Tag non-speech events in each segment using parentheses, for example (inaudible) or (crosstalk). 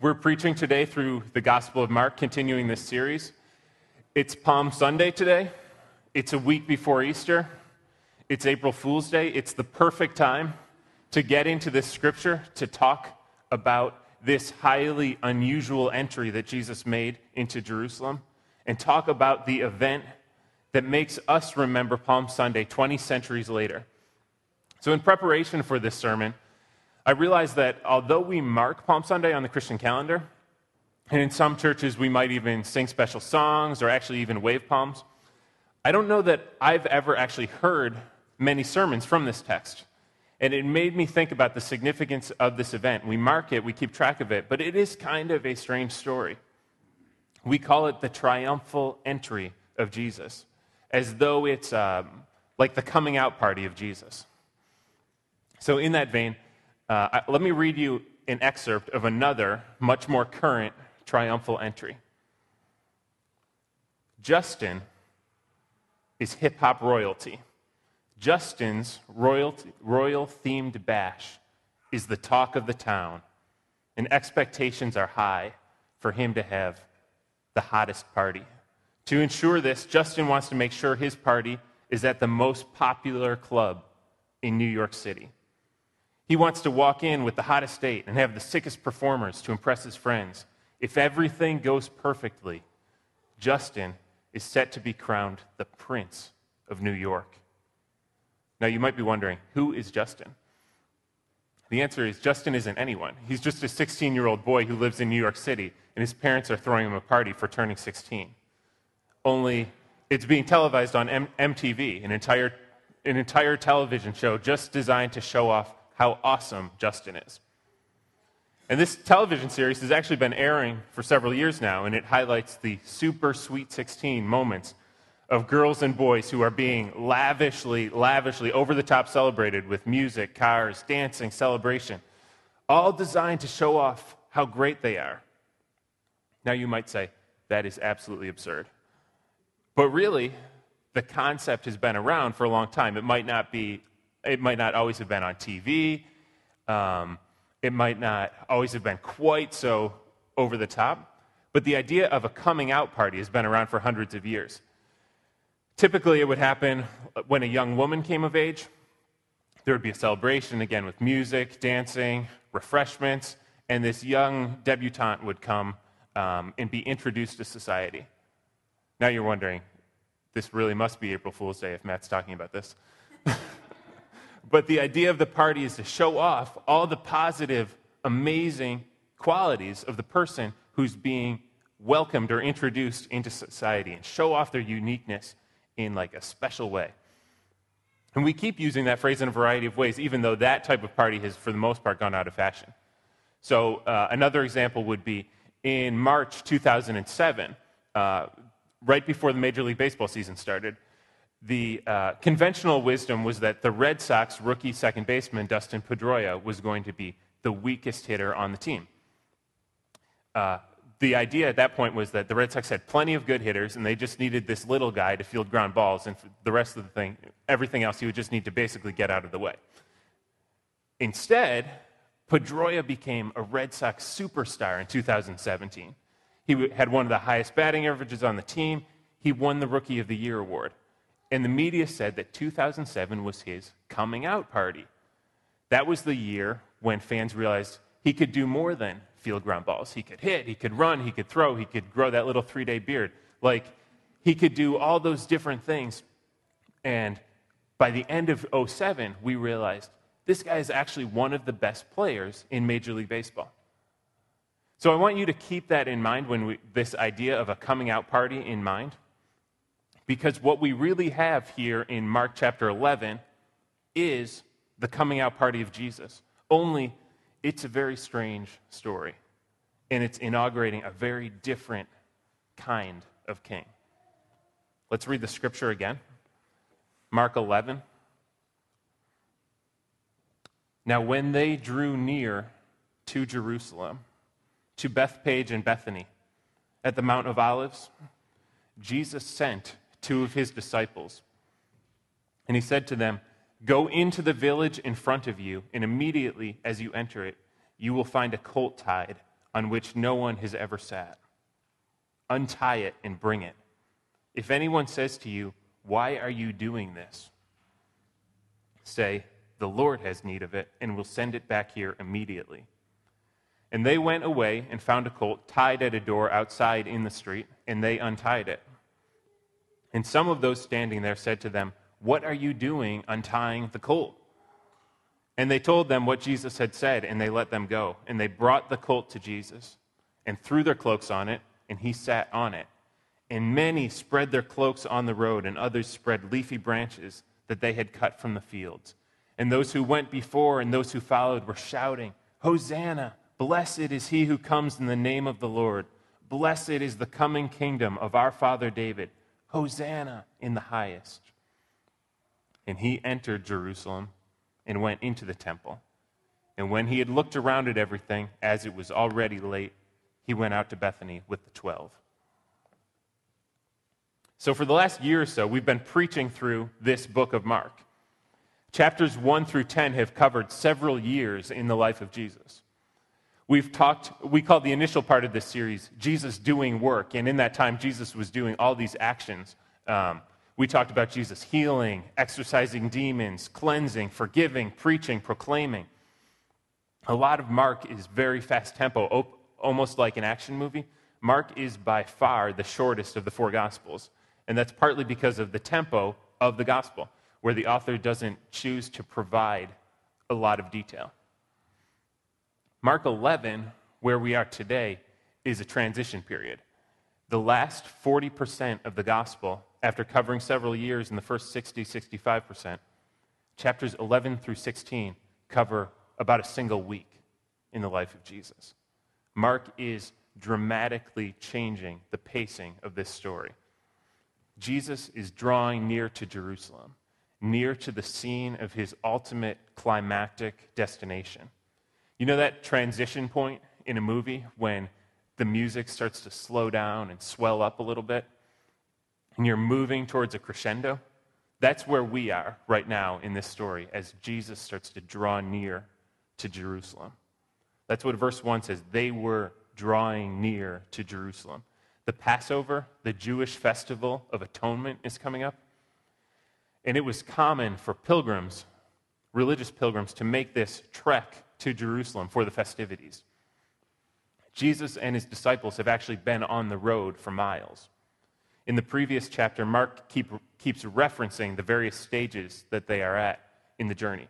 We're preaching today through the Gospel of Mark, continuing this series. It's Palm Sunday today. It's a week before Easter. It's April Fool's Day. It's the perfect time to get into this scripture to talk about this highly unusual entry that Jesus made into Jerusalem and talk about the event that makes us remember Palm Sunday 20 centuries later. So, in preparation for this sermon, I realized that although we mark Palm Sunday on the Christian calendar, and in some churches we might even sing special songs or actually even wave palms, I don't know that I've ever actually heard many sermons from this text. And it made me think about the significance of this event. We mark it, we keep track of it, but it is kind of a strange story. We call it the triumphal entry of Jesus, as though it's um, like the coming out party of Jesus. So, in that vein, uh, let me read you an excerpt of another, much more current triumphal entry. Justin is hip hop royalty. Justin's royal themed bash is the talk of the town, and expectations are high for him to have the hottest party. To ensure this, Justin wants to make sure his party is at the most popular club in New York City. He wants to walk in with the hottest date and have the sickest performers to impress his friends. If everything goes perfectly, Justin is set to be crowned the Prince of New York. Now, you might be wondering, who is Justin? The answer is Justin isn't anyone. He's just a 16 year old boy who lives in New York City, and his parents are throwing him a party for turning 16. Only it's being televised on M- MTV, an entire, an entire television show just designed to show off how awesome Justin is. And this television series has actually been airing for several years now, and it highlights the super sweet 16 moments of girls and boys who are being lavishly, lavishly, over the top celebrated with music, cars, dancing, celebration, all designed to show off how great they are. Now, you might say, that is absolutely absurd. But really, the concept has been around for a long time. It might not be, it might not always have been on TV. Um, it might not always have been quite so over the top. But the idea of a coming out party has been around for hundreds of years. Typically, it would happen when a young woman came of age. There would be a celebration, again, with music, dancing, refreshments, and this young debutante would come um, and be introduced to society. Now you're wondering, this really must be April Fool's Day if Matt's talking about this. (laughs) but the idea of the party is to show off all the positive, amazing qualities of the person who's being welcomed or introduced into society and show off their uniqueness in like a special way. And we keep using that phrase in a variety of ways, even though that type of party has, for the most part, gone out of fashion. So, uh, another example would be in March 2007, uh, right before the Major League Baseball season started, the uh, conventional wisdom was that the Red Sox rookie second baseman, Dustin Pedroia, was going to be the weakest hitter on the team. Uh, the idea at that point was that the Red Sox had plenty of good hitters, and they just needed this little guy to field ground balls, and the rest of the thing, everything else, he would just need to basically get out of the way. Instead, Pedroia became a Red Sox superstar in 2017. He had one of the highest batting averages on the team. He won the Rookie of the Year award. And the media said that 2007 was his coming out party. That was the year when fans realized he could do more than field ground balls. He could hit, he could run, he could throw, he could grow that little three day beard. Like, he could do all those different things. And by the end of 07, we realized this guy is actually one of the best players in Major League Baseball. So I want you to keep that in mind when we, this idea of a coming out party in mind. Because what we really have here in Mark chapter 11 is the coming out party of Jesus. Only it's a very strange story. And it's inaugurating a very different kind of king. Let's read the scripture again. Mark 11. Now, when they drew near to Jerusalem, to Bethphage and Bethany, at the Mount of Olives, Jesus sent two of his disciples. And he said to them, Go into the village in front of you, and immediately as you enter it, you will find a colt tied on which no one has ever sat. Untie it and bring it. If anyone says to you, Why are you doing this? say, The Lord has need of it, and will send it back here immediately. And they went away and found a colt tied at a door outside in the street, and they untied it. And some of those standing there said to them, What are you doing untying the colt? And they told them what Jesus had said, and they let them go. And they brought the colt to Jesus and threw their cloaks on it, and he sat on it. And many spread their cloaks on the road, and others spread leafy branches that they had cut from the fields. And those who went before and those who followed were shouting, Hosanna! Blessed is he who comes in the name of the Lord. Blessed is the coming kingdom of our father David. Hosanna in the highest. And he entered Jerusalem and went into the temple. And when he had looked around at everything, as it was already late, he went out to Bethany with the twelve. So, for the last year or so, we've been preaching through this book of Mark. Chapters 1 through 10 have covered several years in the life of Jesus. We've talked, we call the initial part of this series Jesus doing work. And in that time, Jesus was doing all these actions. Um, we talked about Jesus healing, exorcising demons, cleansing, forgiving, preaching, proclaiming. A lot of Mark is very fast tempo, almost like an action movie. Mark is by far the shortest of the four Gospels. And that's partly because of the tempo of the Gospel, where the author doesn't choose to provide a lot of detail. Mark 11, where we are today, is a transition period. The last 40% of the gospel, after covering several years in the first 60, 65%, chapters 11 through 16 cover about a single week in the life of Jesus. Mark is dramatically changing the pacing of this story. Jesus is drawing near to Jerusalem, near to the scene of his ultimate climactic destination. You know that transition point in a movie when the music starts to slow down and swell up a little bit, and you're moving towards a crescendo? That's where we are right now in this story as Jesus starts to draw near to Jerusalem. That's what verse 1 says. They were drawing near to Jerusalem. The Passover, the Jewish festival of atonement, is coming up. And it was common for pilgrims, religious pilgrims, to make this trek to Jerusalem for the festivities. Jesus and his disciples have actually been on the road for miles. In the previous chapter, Mark keep, keeps referencing the various stages that they are at in the journey.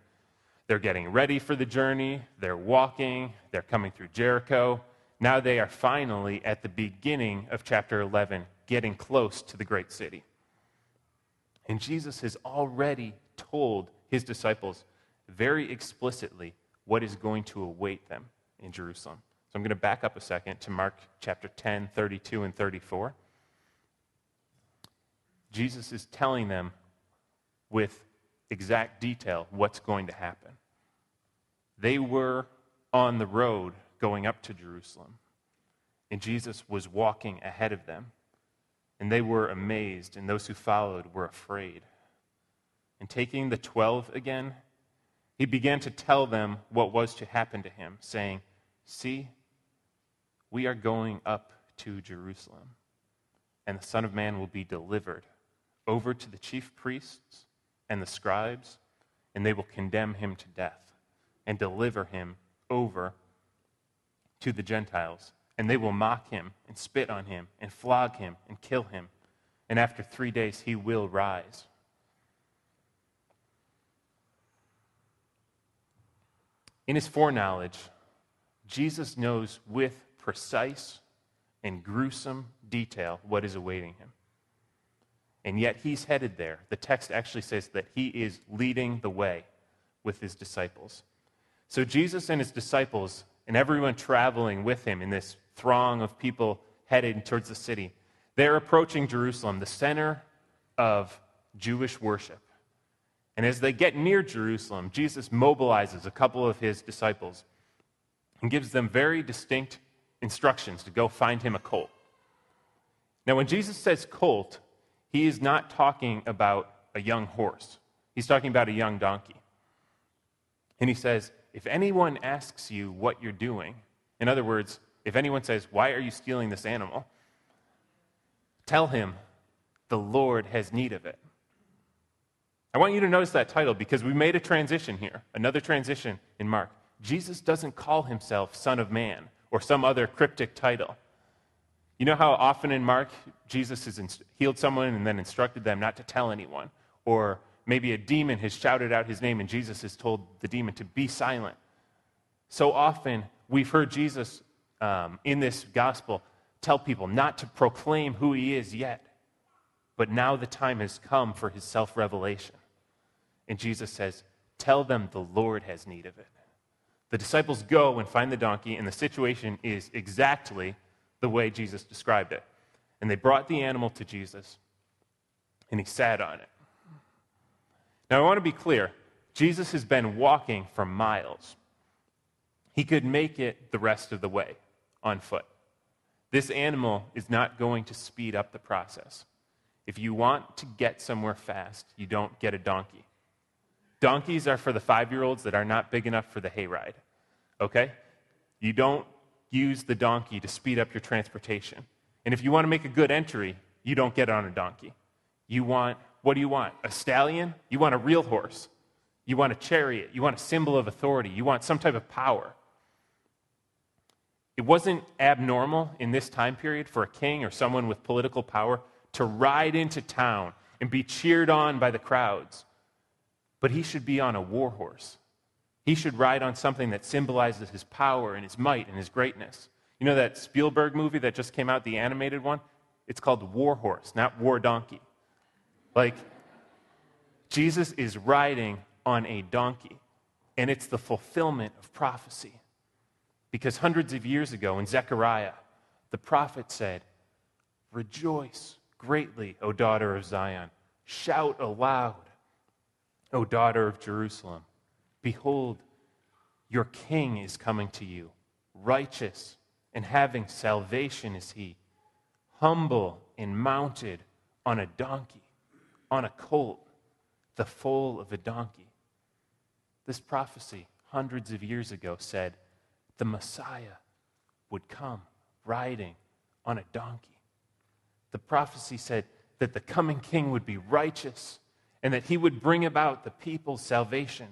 They're getting ready for the journey, they're walking, they're coming through Jericho. Now they are finally at the beginning of chapter 11, getting close to the great city. And Jesus has already told his disciples very explicitly what is going to await them in Jerusalem. So I'm going to back up a second to Mark chapter 10, 32 and 34. Jesus is telling them with exact detail what's going to happen. They were on the road going up to Jerusalem, and Jesus was walking ahead of them. And they were amazed, and those who followed were afraid. And taking the twelve again, he began to tell them what was to happen to him, saying, See, we are going up to Jerusalem, and the Son of Man will be delivered over to the chief priests and the scribes, and they will condemn him to death and deliver him over to the Gentiles. And they will mock him and spit on him and flog him and kill him. And after three days, he will rise. In his foreknowledge, Jesus knows with precise and gruesome detail what is awaiting him. And yet he's headed there. The text actually says that he is leading the way with his disciples. So Jesus and his disciples and everyone traveling with him in this throng of people headed towards the city, they're approaching Jerusalem, the center of Jewish worship. And as they get near Jerusalem, Jesus mobilizes a couple of his disciples and gives them very distinct instructions to go find him a colt. Now, when Jesus says colt, he is not talking about a young horse, he's talking about a young donkey. And he says, If anyone asks you what you're doing, in other words, if anyone says, Why are you stealing this animal? Tell him, The Lord has need of it. I want you to notice that title because we made a transition here, another transition in Mark. Jesus doesn't call himself Son of Man or some other cryptic title. You know how often in Mark, Jesus has healed someone and then instructed them not to tell anyone? Or maybe a demon has shouted out his name and Jesus has told the demon to be silent. So often, we've heard Jesus um, in this gospel tell people not to proclaim who he is yet, but now the time has come for his self revelation. And Jesus says, Tell them the Lord has need of it. The disciples go and find the donkey, and the situation is exactly the way Jesus described it. And they brought the animal to Jesus, and he sat on it. Now, I want to be clear Jesus has been walking for miles. He could make it the rest of the way on foot. This animal is not going to speed up the process. If you want to get somewhere fast, you don't get a donkey. Donkeys are for the five year olds that are not big enough for the hayride. Okay? You don't use the donkey to speed up your transportation. And if you want to make a good entry, you don't get on a donkey. You want, what do you want? A stallion? You want a real horse. You want a chariot. You want a symbol of authority. You want some type of power. It wasn't abnormal in this time period for a king or someone with political power to ride into town and be cheered on by the crowds. But he should be on a war horse. He should ride on something that symbolizes his power and his might and his greatness. You know that Spielberg movie that just came out, the animated one? It's called War Horse, not War Donkey. Like, Jesus is riding on a donkey, and it's the fulfillment of prophecy. Because hundreds of years ago in Zechariah, the prophet said, Rejoice greatly, O daughter of Zion. Shout aloud, O daughter of Jerusalem. Behold, your king is coming to you. Righteous and having salvation is he, humble and mounted on a donkey, on a colt, the foal of a donkey. This prophecy, hundreds of years ago, said, the Messiah would come riding on a donkey. The prophecy said that the coming king would be righteous and that he would bring about the people's salvation,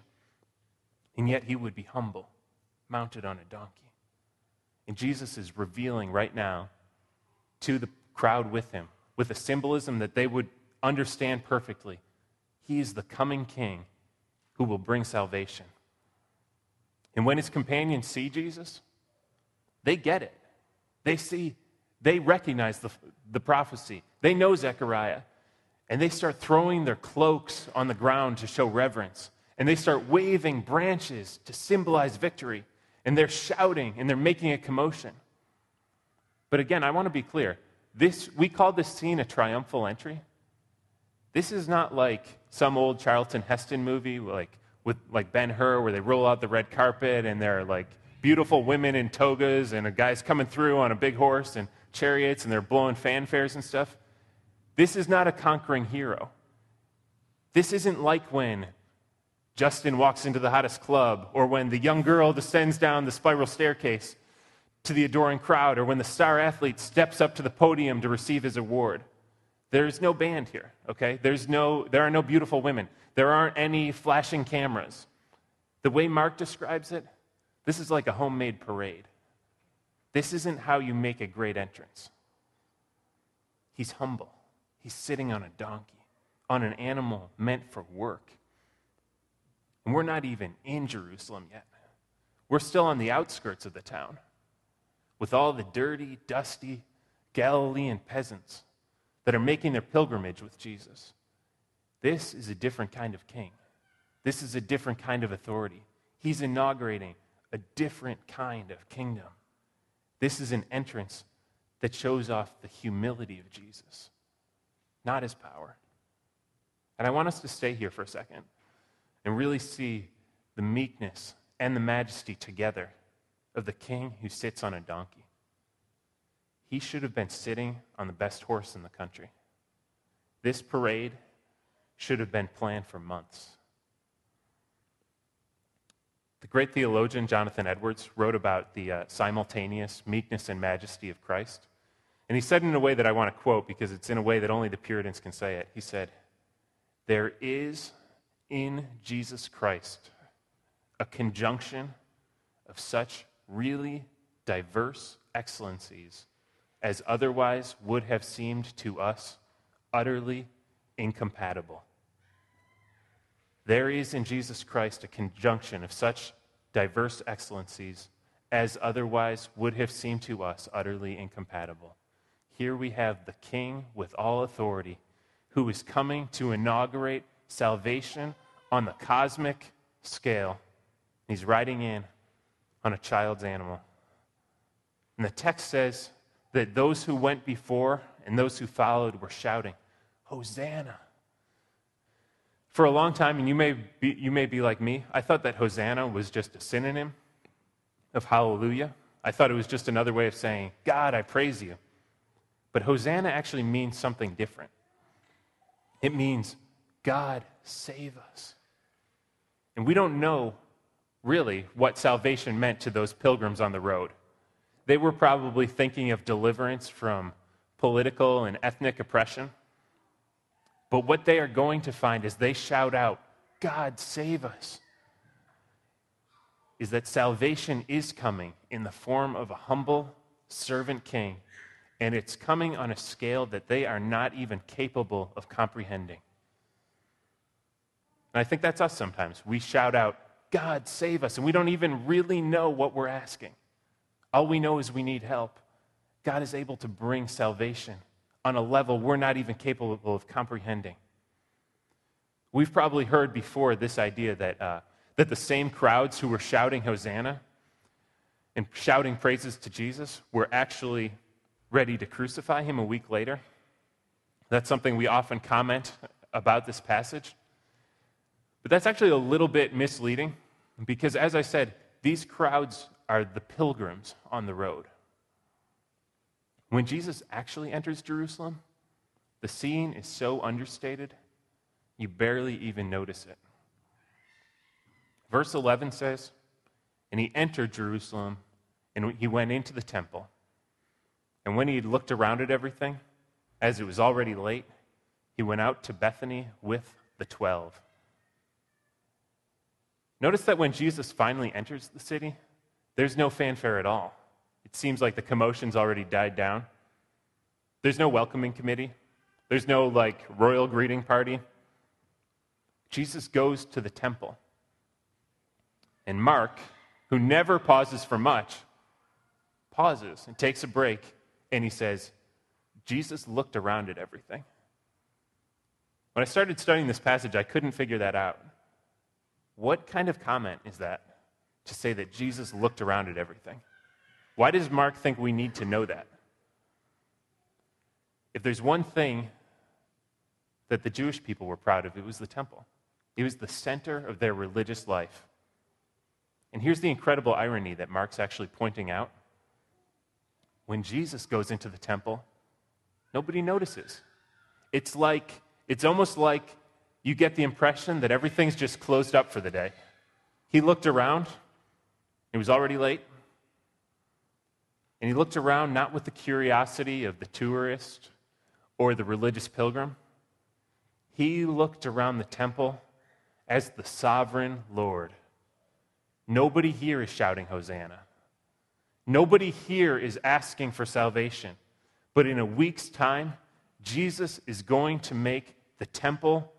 and yet he would be humble, mounted on a donkey. And Jesus is revealing right now to the crowd with him, with a symbolism that they would understand perfectly. He is the coming king who will bring salvation. And when his companions see Jesus, they get it. They see, they recognize the, the prophecy. They know Zechariah. And they start throwing their cloaks on the ground to show reverence. And they start waving branches to symbolize victory. And they're shouting and they're making a commotion. But again, I want to be clear. This, we call this scene a triumphal entry. This is not like some old Charlton Heston movie, like with like Ben Hur, where they roll out the red carpet and there are like beautiful women in togas and a guy's coming through on a big horse and chariots and they're blowing fanfares and stuff. This is not a conquering hero. This isn't like when Justin walks into the hottest club or when the young girl descends down the spiral staircase to the adoring crowd or when the star athlete steps up to the podium to receive his award. There's no band here, okay? There's no, there are no beautiful women. There aren't any flashing cameras. The way Mark describes it, this is like a homemade parade. This isn't how you make a great entrance. He's humble. He's sitting on a donkey, on an animal meant for work. And we're not even in Jerusalem yet. We're still on the outskirts of the town with all the dirty, dusty Galilean peasants that are making their pilgrimage with Jesus. This is a different kind of king. This is a different kind of authority. He's inaugurating a different kind of kingdom. This is an entrance that shows off the humility of Jesus, not his power. And I want us to stay here for a second and really see the meekness and the majesty together of the king who sits on a donkey. He should have been sitting on the best horse in the country. This parade should have been planned for months. The great theologian Jonathan Edwards wrote about the uh, simultaneous meekness and majesty of Christ. And he said in a way that I want to quote because it's in a way that only the Puritans can say it. He said, There is in Jesus Christ a conjunction of such really diverse excellencies as otherwise would have seemed to us utterly incompatible. There is in Jesus Christ a conjunction of such diverse excellencies as otherwise would have seemed to us utterly incompatible. Here we have the King with all authority who is coming to inaugurate salvation on the cosmic scale. He's riding in on a child's animal. And the text says that those who went before and those who followed were shouting, Hosanna. For a long time, and you may, be, you may be like me, I thought that Hosanna was just a synonym of hallelujah. I thought it was just another way of saying, God, I praise you. But Hosanna actually means something different. It means, God, save us. And we don't know really what salvation meant to those pilgrims on the road. They were probably thinking of deliverance from political and ethnic oppression. But what they are going to find as they shout out, God, save us, is that salvation is coming in the form of a humble servant king, and it's coming on a scale that they are not even capable of comprehending. And I think that's us sometimes. We shout out, God, save us, and we don't even really know what we're asking. All we know is we need help. God is able to bring salvation on a level we're not even capable of comprehending. We've probably heard before this idea that, uh, that the same crowds who were shouting Hosanna and shouting praises to Jesus were actually ready to crucify him a week later. That's something we often comment about this passage. But that's actually a little bit misleading because, as I said, these crowds are the pilgrims on the road. When Jesus actually enters Jerusalem, the scene is so understated, you barely even notice it. Verse 11 says, And he entered Jerusalem, and he went into the temple. And when he had looked around at everything, as it was already late, he went out to Bethany with the twelve. Notice that when Jesus finally enters the city, there's no fanfare at all. It seems like the commotion's already died down. There's no welcoming committee, there's no like royal greeting party. Jesus goes to the temple. And Mark, who never pauses for much, pauses and takes a break and he says, Jesus looked around at everything. When I started studying this passage, I couldn't figure that out. What kind of comment is that to say that Jesus looked around at everything? Why does Mark think we need to know that? If there's one thing that the Jewish people were proud of, it was the temple. It was the center of their religious life. And here's the incredible irony that Mark's actually pointing out. When Jesus goes into the temple, nobody notices. It's like, it's almost like you get the impression that everything's just closed up for the day. He looked around, it was already late. And he looked around not with the curiosity of the tourist or the religious pilgrim. He looked around the temple as the sovereign Lord. Nobody here is shouting Hosanna. Nobody here is asking for salvation. But in a week's time, Jesus is going to make the temple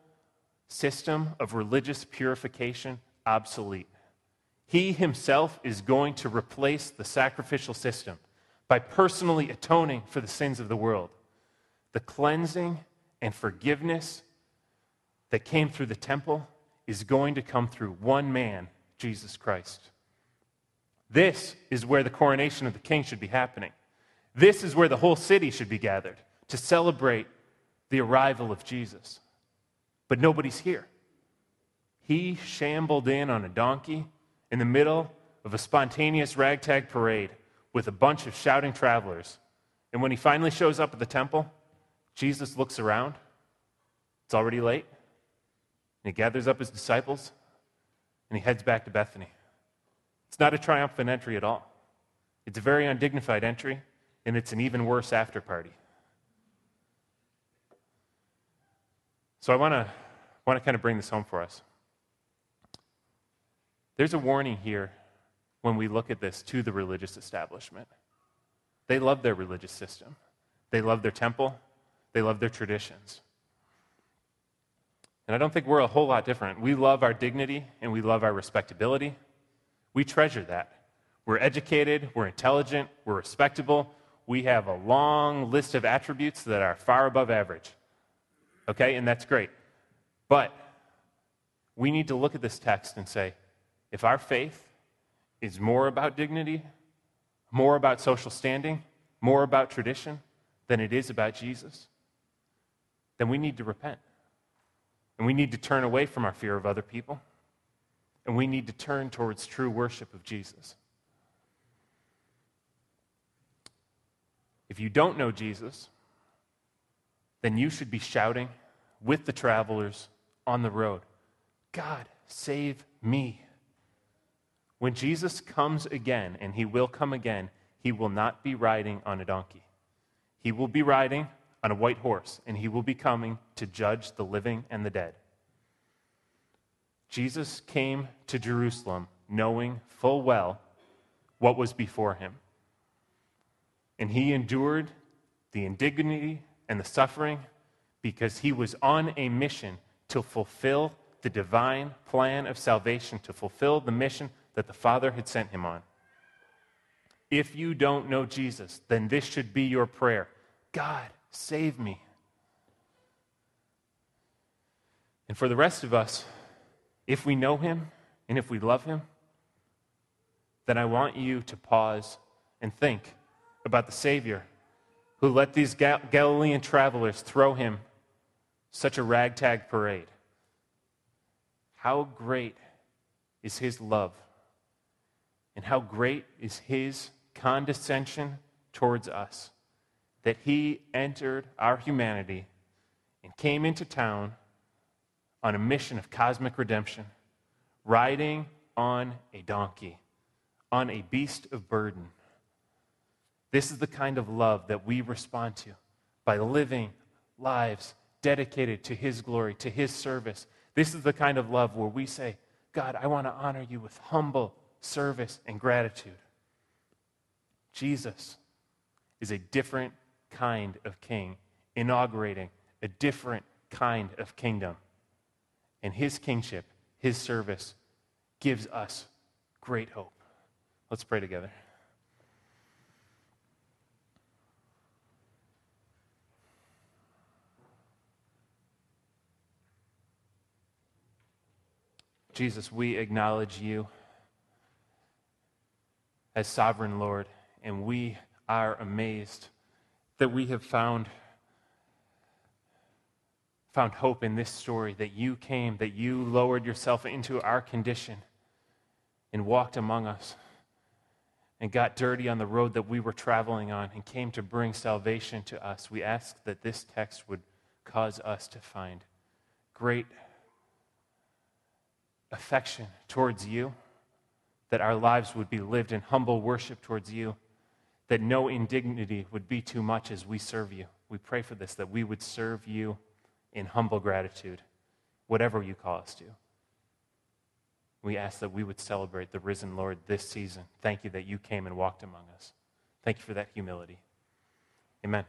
system of religious purification obsolete. He himself is going to replace the sacrificial system by personally atoning for the sins of the world. The cleansing and forgiveness that came through the temple is going to come through one man, Jesus Christ. This is where the coronation of the king should be happening. This is where the whole city should be gathered to celebrate the arrival of Jesus. But nobody's here. He shambled in on a donkey in the middle of a spontaneous ragtag parade with a bunch of shouting travelers. And when he finally shows up at the temple, Jesus looks around. It's already late. And he gathers up his disciples and he heads back to Bethany. It's not a triumphant entry at all. It's a very undignified entry, and it's an even worse after party. So I want to want to kind of bring this home for us. There's a warning here when we look at this to the religious establishment. They love their religious system. They love their temple. They love their traditions. And I don't think we're a whole lot different. We love our dignity and we love our respectability. We treasure that. We're educated, we're intelligent, we're respectable. We have a long list of attributes that are far above average. Okay, and that's great. But we need to look at this text and say if our faith is more about dignity, more about social standing, more about tradition than it is about Jesus, then we need to repent. And we need to turn away from our fear of other people. And we need to turn towards true worship of Jesus. If you don't know Jesus, then you should be shouting with the travelers on the road God, save me. When Jesus comes again, and he will come again, he will not be riding on a donkey. He will be riding on a white horse, and he will be coming to judge the living and the dead. Jesus came to Jerusalem knowing full well what was before him. And he endured the indignity and the suffering because he was on a mission to fulfill the divine plan of salvation, to fulfill the mission that the Father had sent him on. If you don't know Jesus, then this should be your prayer God, save me. And for the rest of us, if we know him and if we love him, then I want you to pause and think about the Savior who let these Gal- Galilean travelers throw him such a ragtag parade. How great is his love, and how great is his condescension towards us that he entered our humanity and came into town on a mission of cosmic redemption, riding on a donkey, on a beast of burden. This is the kind of love that we respond to by living lives dedicated to His glory, to His service. This is the kind of love where we say, God, I want to honor you with humble service and gratitude. Jesus is a different kind of king, inaugurating a different kind of kingdom. And his kingship, his service, gives us great hope. Let's pray together. Jesus, we acknowledge you as sovereign Lord, and we are amazed that we have found found hope in this story that you came, that you lowered yourself into our condition and walked among us and got dirty on the road that we were traveling on and came to bring salvation to us. We ask that this text would cause us to find great affection towards you, that our lives would be lived in humble worship towards you, that no indignity would be too much as we serve you. We pray for this, that we would serve you in humble gratitude, whatever you call us to. We ask that we would celebrate the risen Lord this season. Thank you that you came and walked among us. Thank you for that humility. Amen.